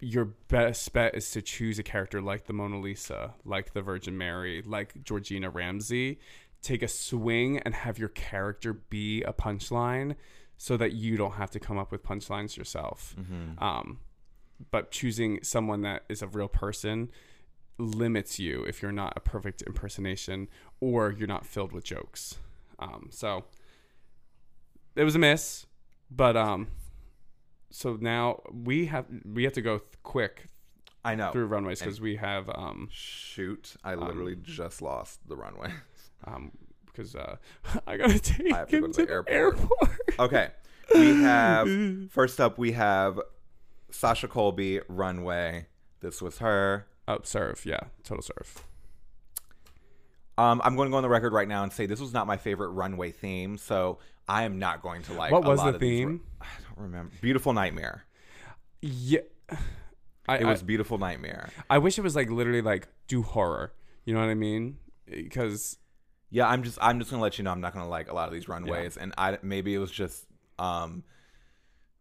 your best bet is to choose a character like the Mona Lisa, like the Virgin Mary, like Georgina Ramsay. Take a swing and have your character be a punchline, so that you don't have to come up with punchlines yourself. Um, but choosing someone that is a real person limits you if you're not a perfect impersonation or you're not filled with jokes. Um, so it was a miss, but um, so now we have we have to go th- quick I know. through runways because we have um Shoot, I literally just lost the runway. [LAUGHS] um because uh [LAUGHS] I gotta take I have to him go to the airport. airport. Okay. We have [LAUGHS] first up we have Sasha Colby runway. This was her. Oh, serve, yeah, total serve. Um, I'm going to go on the record right now and say this was not my favorite runway theme, so I am not going to like. What a was lot the of theme? I don't remember. Beautiful Nightmare. Yeah, [SIGHS] I It I- was Beautiful Nightmare. I wish it was like literally like do horror. You know what I mean? Because Yeah, I'm just I'm just gonna let you know I'm not gonna like a lot of these runways, and I maybe it was just um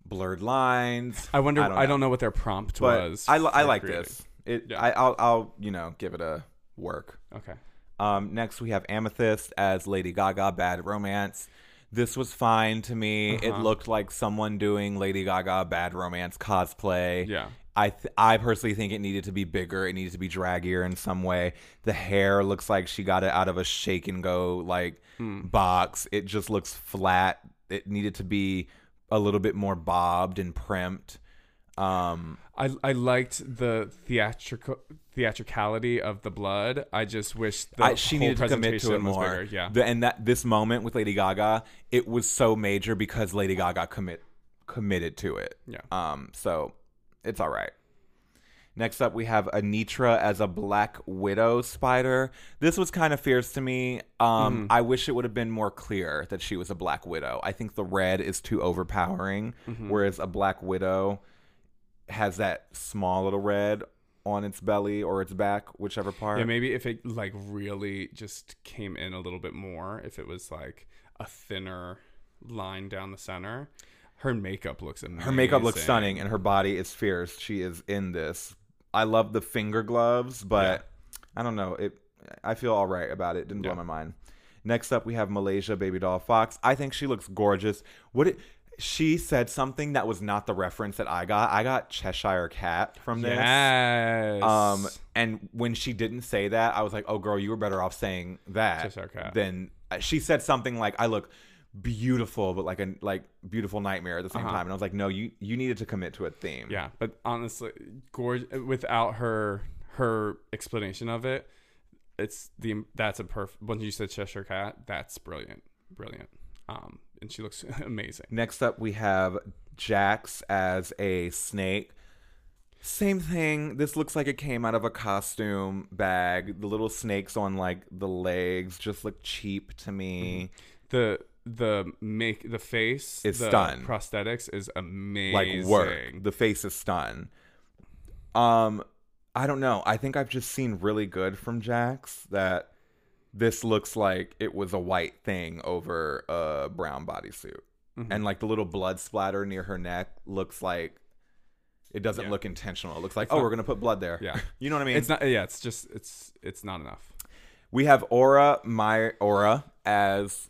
blurred lines. I wonder. I I don't, don't know. know. what their prompt but was. I, I like this. It Yeah. I, I'll I'll you know give it a work. Okay. Um, next we have Amethyst as Lady Gaga, Bad Romance. This was fine to me. It Uh-huh. looked like someone doing Lady Gaga Bad Romance cosplay. Yeah. I th- I personally think it needed to be bigger. It needed to be draggier in some way. The hair looks like she got it out of a shake and go like Hmm. box. It just looks flat. It needed to be a little bit more bobbed and primped. Um, I I liked the theatrical theatricality of the blood. I just wish the I, she whole needed to commit to it more. bigger. Yeah. The, and that this moment with Lady Gaga, it was so major because Lady Gaga commit committed to it. Yeah. Um. So it's all right. Next up, we have Anetra as a Black Widow spider. This was kind of fierce to me. Um, Mm-hmm. I wish it would have been more clear that she was a Black Widow. I think the red is too overpowering, Mm-hmm. whereas a Black Widow has that small little red on its belly or its back, whichever part. Yeah, maybe if it like really just came in a little bit more, if it was like a thinner line down the center. Her makeup looks amazing. Her makeup looks stunning and her body is fierce. She is in this I love the finger gloves, but I don't know. It. I feel all right about it. Didn't blow my mind. Next up, we have Malaysia Babydoll Foxx. I think she looks gorgeous. What it, she said something that was not the reference that I got. I got Cheshire Cat from this. Yes. Um, and when she didn't say that, I was like, "Oh, girl, you were better off saying that Cheshire Cat. than." uh, She said something like, "I look beautiful, but like a like beautiful nightmare at the same Uh-huh. time." And I was like, "No, you you needed to commit to a theme." yeah, but honestly, gorge without her her explanation of it, it's the that's a perfect. When you said Cheshire Cat, that's brilliant, brilliant. Um, and she looks [LAUGHS] amazing. Next up, we have Jax as a snake. Same thing. This looks like it came out of a costume bag. The little snakes on like the legs just look cheap to me. The the make the face, is the done. Prosthetics is amazing. Like work. The face is stunned. Um, I don't know. I think I've just seen really good from Jax that this looks like it was a white thing over a brown bodysuit. Mhm. And like the little blood splatter near her neck looks like it doesn't Yeah. look intentional. It looks like, It's oh, not- we're gonna put blood there. Yeah. [LAUGHS] You know what I mean? It's not. Yeah, it's just it's it's not enough. we have Aura, my Aura, as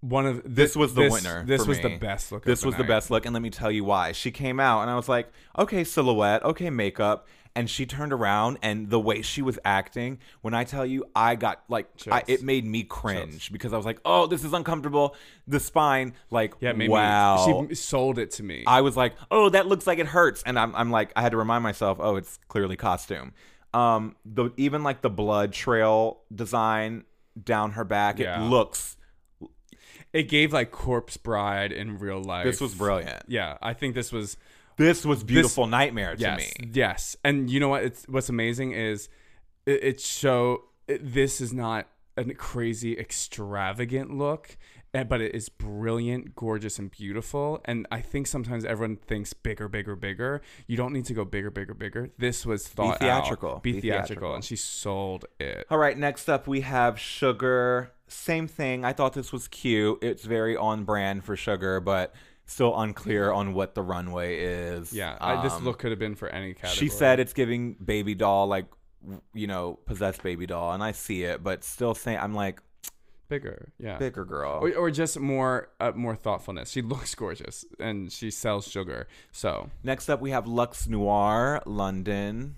One of This was the this- winner This was me. the best look. this of was the night. best look, and let me tell you why. She came out, and I was like, okay, silhouette, okay, makeup, and she turned around, and the way she was acting, when I tell you, I got like, I, it made me cringe because I was like, oh, this is uncomfortable. The spine, like, Yeah, wow. Me, she sold it to me. I was like, oh, that looks like it hurts, and I'm, I'm like, I had to remind myself, oh, it's clearly costume. Um, the even like the blood trail design down her back, Yeah. it looks. it gave like Corpse Bride in real life. This was brilliant. Yeah, I think this was This was beautiful nightmare to yes, me. yes. And you know what? It's what's amazing is it, it show it, this is not a crazy extravagant look, eh, but it is brilliant, gorgeous, and beautiful. And I think sometimes everyone thinks bigger, bigger, bigger. You don't need to go bigger, bigger, bigger. This was thought out. theatrical. Be, Be theatrical, theatrical. and she sold it. All right, next up we have Sugar. Same thing. I thought this was cute. It's very on brand for Sugar, but still unclear on what the runway is. Yeah, I, this Um, look could have been for any category. She said it's giving baby doll, like, you know, possessed baby doll, and I see it, but still saying, I'm like, bigger. Yeah, bigger girl. or, or just more uh, more thoughtfulness. She [LAUGHS] looks gorgeous and she sells sugar. So, Next up we have Luxx Noir, London.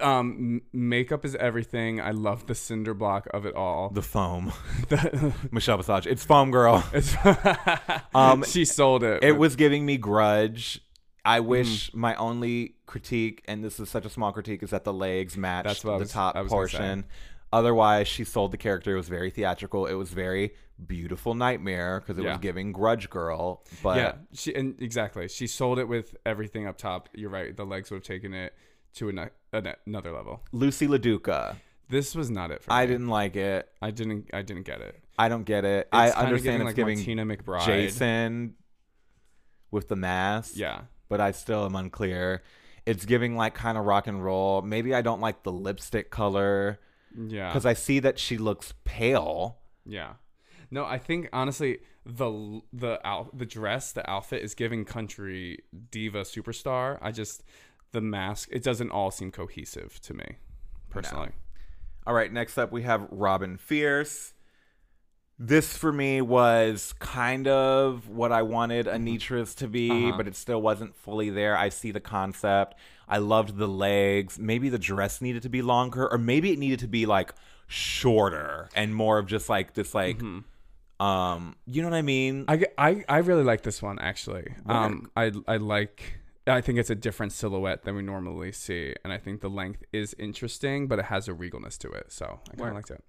Um, makeup is everything. I love the cinder block of it all. The foam. The- [LAUGHS] [LAUGHS] Michelle Visage. It's foam girl. it's [LAUGHS] Um, she sold it. It was giving me grudge. I wish my only critique, and this is such a small critique, is that the legs matched That's what the was- top I was gonna say. portion. Otherwise, she sold the character. It was very theatrical. It was very beautiful nightmare because it Yeah. was giving grudge girl. But yeah. She and exactly. She sold it with everything up top. You're right. The legs would have taken it to an, an, another level. Loosey LaDuca, This was not it for I me. didn't like it. I didn't. I didn't get it. I don't get it. I It's kinda understand it's giving Martina McBride. Jason with the mask. Yeah. but I still am unclear. It's giving like kind of rock and roll. Maybe I don't like the lipstick color Yeah. because I see that she looks pale. Yeah. No, I think honestly the the out the dress, the outfit is giving country diva superstar. I just the mask, it doesn't all seem cohesive to me personally. All right, next up we have Robin Fierce. This for me was kind of what I wanted Anetra's to be, Uh-huh. but it still wasn't fully there. I see the concept. I loved the legs. Maybe the dress needed to be longer, or maybe it needed to be like shorter and more of just like this, like, um, you know what I mean? I, I, I really like this one actually. Um, I I like. I think it's a different silhouette than we normally see, and I think the length is interesting, but it has a regalness to it. So I kind of liked it.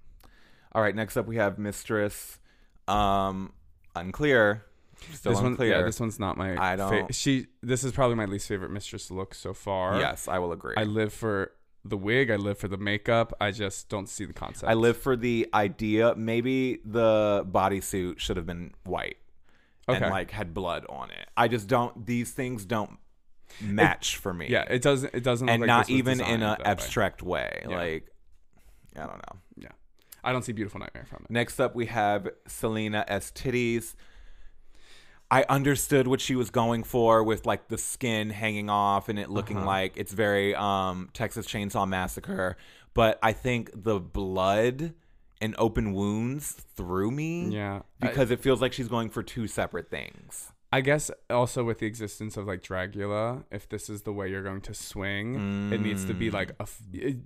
All right, next up we have Mistress. Um, unclear. Still this one, unclear. yeah, this one's not my. I don't- she. This is probably my least favorite mistress look so far. yes, I will agree. I live for the wig. I live for the makeup. I just don't see the concept. I live for the idea. Maybe the bodysuit should have been white Okay. and like had blood on it. I just don't. These things don't match for me. Yeah, it doesn't. It doesn't. and like not even in an that way. abstract way. Yeah. Like I don't know. Yeah, I don't see beautiful nightmare from it. Next up, we have Salina EsTitties. I understood what she was going for with like the skin hanging off and it looking Uh-huh. like it's very um Texas Chainsaw Massacre, but I think the blood and open wounds threw me Yeah. I- because it feels like she's going for two separate things. I guess also with the existence of like Dragula, if this is the way you're going to swing, it needs to be like a f- it,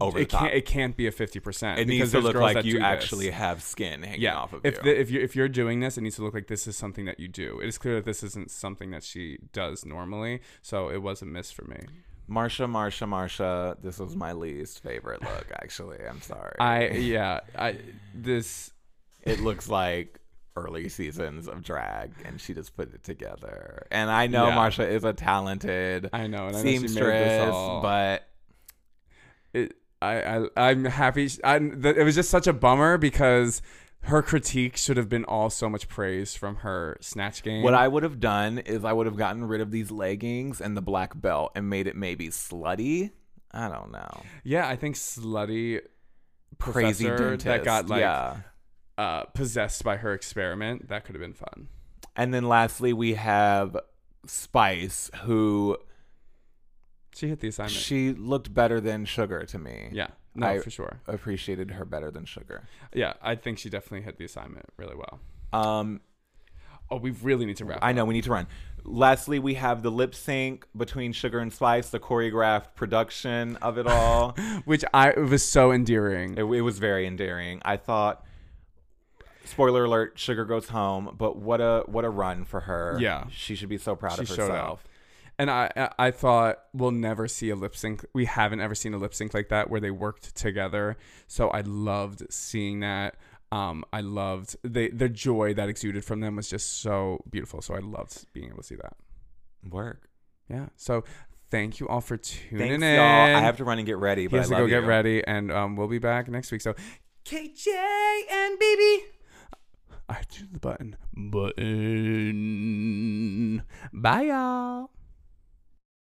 Mm. Over it top. can't it can't be a fifty percent. It needs to look like you actually have skin hanging yeah. off of if you. the, if you if you're doing this, it needs to look like this is something that you do. It is clear that this isn't something that she does normally, so it was a miss for me. Marcia, Marcia, Marcia. This was my least favorite look. Actually, I'm sorry. I yeah I this it looks like early seasons of drag, and she just put it together. And I know Yeah. Marcia is a talented I know and I know she seamstress, all, but it, I, I I'm happy. I, th- it was just such a bummer because her critique should have been all so much praise from her snatch game. what I would have done is I would have gotten rid of these leggings and the black belt and made it maybe slutty. I don't know. yeah, I think slutty Crazy dentist. that got like yeah. Uh, possessed by her experiment. That could have been fun. And then lastly, we have Spice, who She hit the assignment. she looked better than Sugar to me. yeah, no, I- for sure. appreciated her better than Sugar. Yeah, I think she definitely hit the assignment really well. Um, Oh, we really need to wrap. I up. know we need to run. Lastly, we have the lip sync between Sugar and Spice, the choreographed production of it all. [LAUGHS] which I it was so endearing. it, it was very endearing. I thought. Spoiler alert: Sugar goes home, but what a what a run for her. Yeah. she should be so proud she of herself. And I, I I thought we'll never see a lip sync. We haven't ever seen a lip sync like that where they worked together. So I loved seeing that. Um, I loved the the joy that exuded from them was just so beautiful. So I loved being able to see that. Work. Yeah. So thank you all for tuning Thanks, in. y'all. I have to run and get ready, He but I has to love go get ready, and um, we'll be back next week. So KJ and BB. I do the button. Button. Bye, y'all.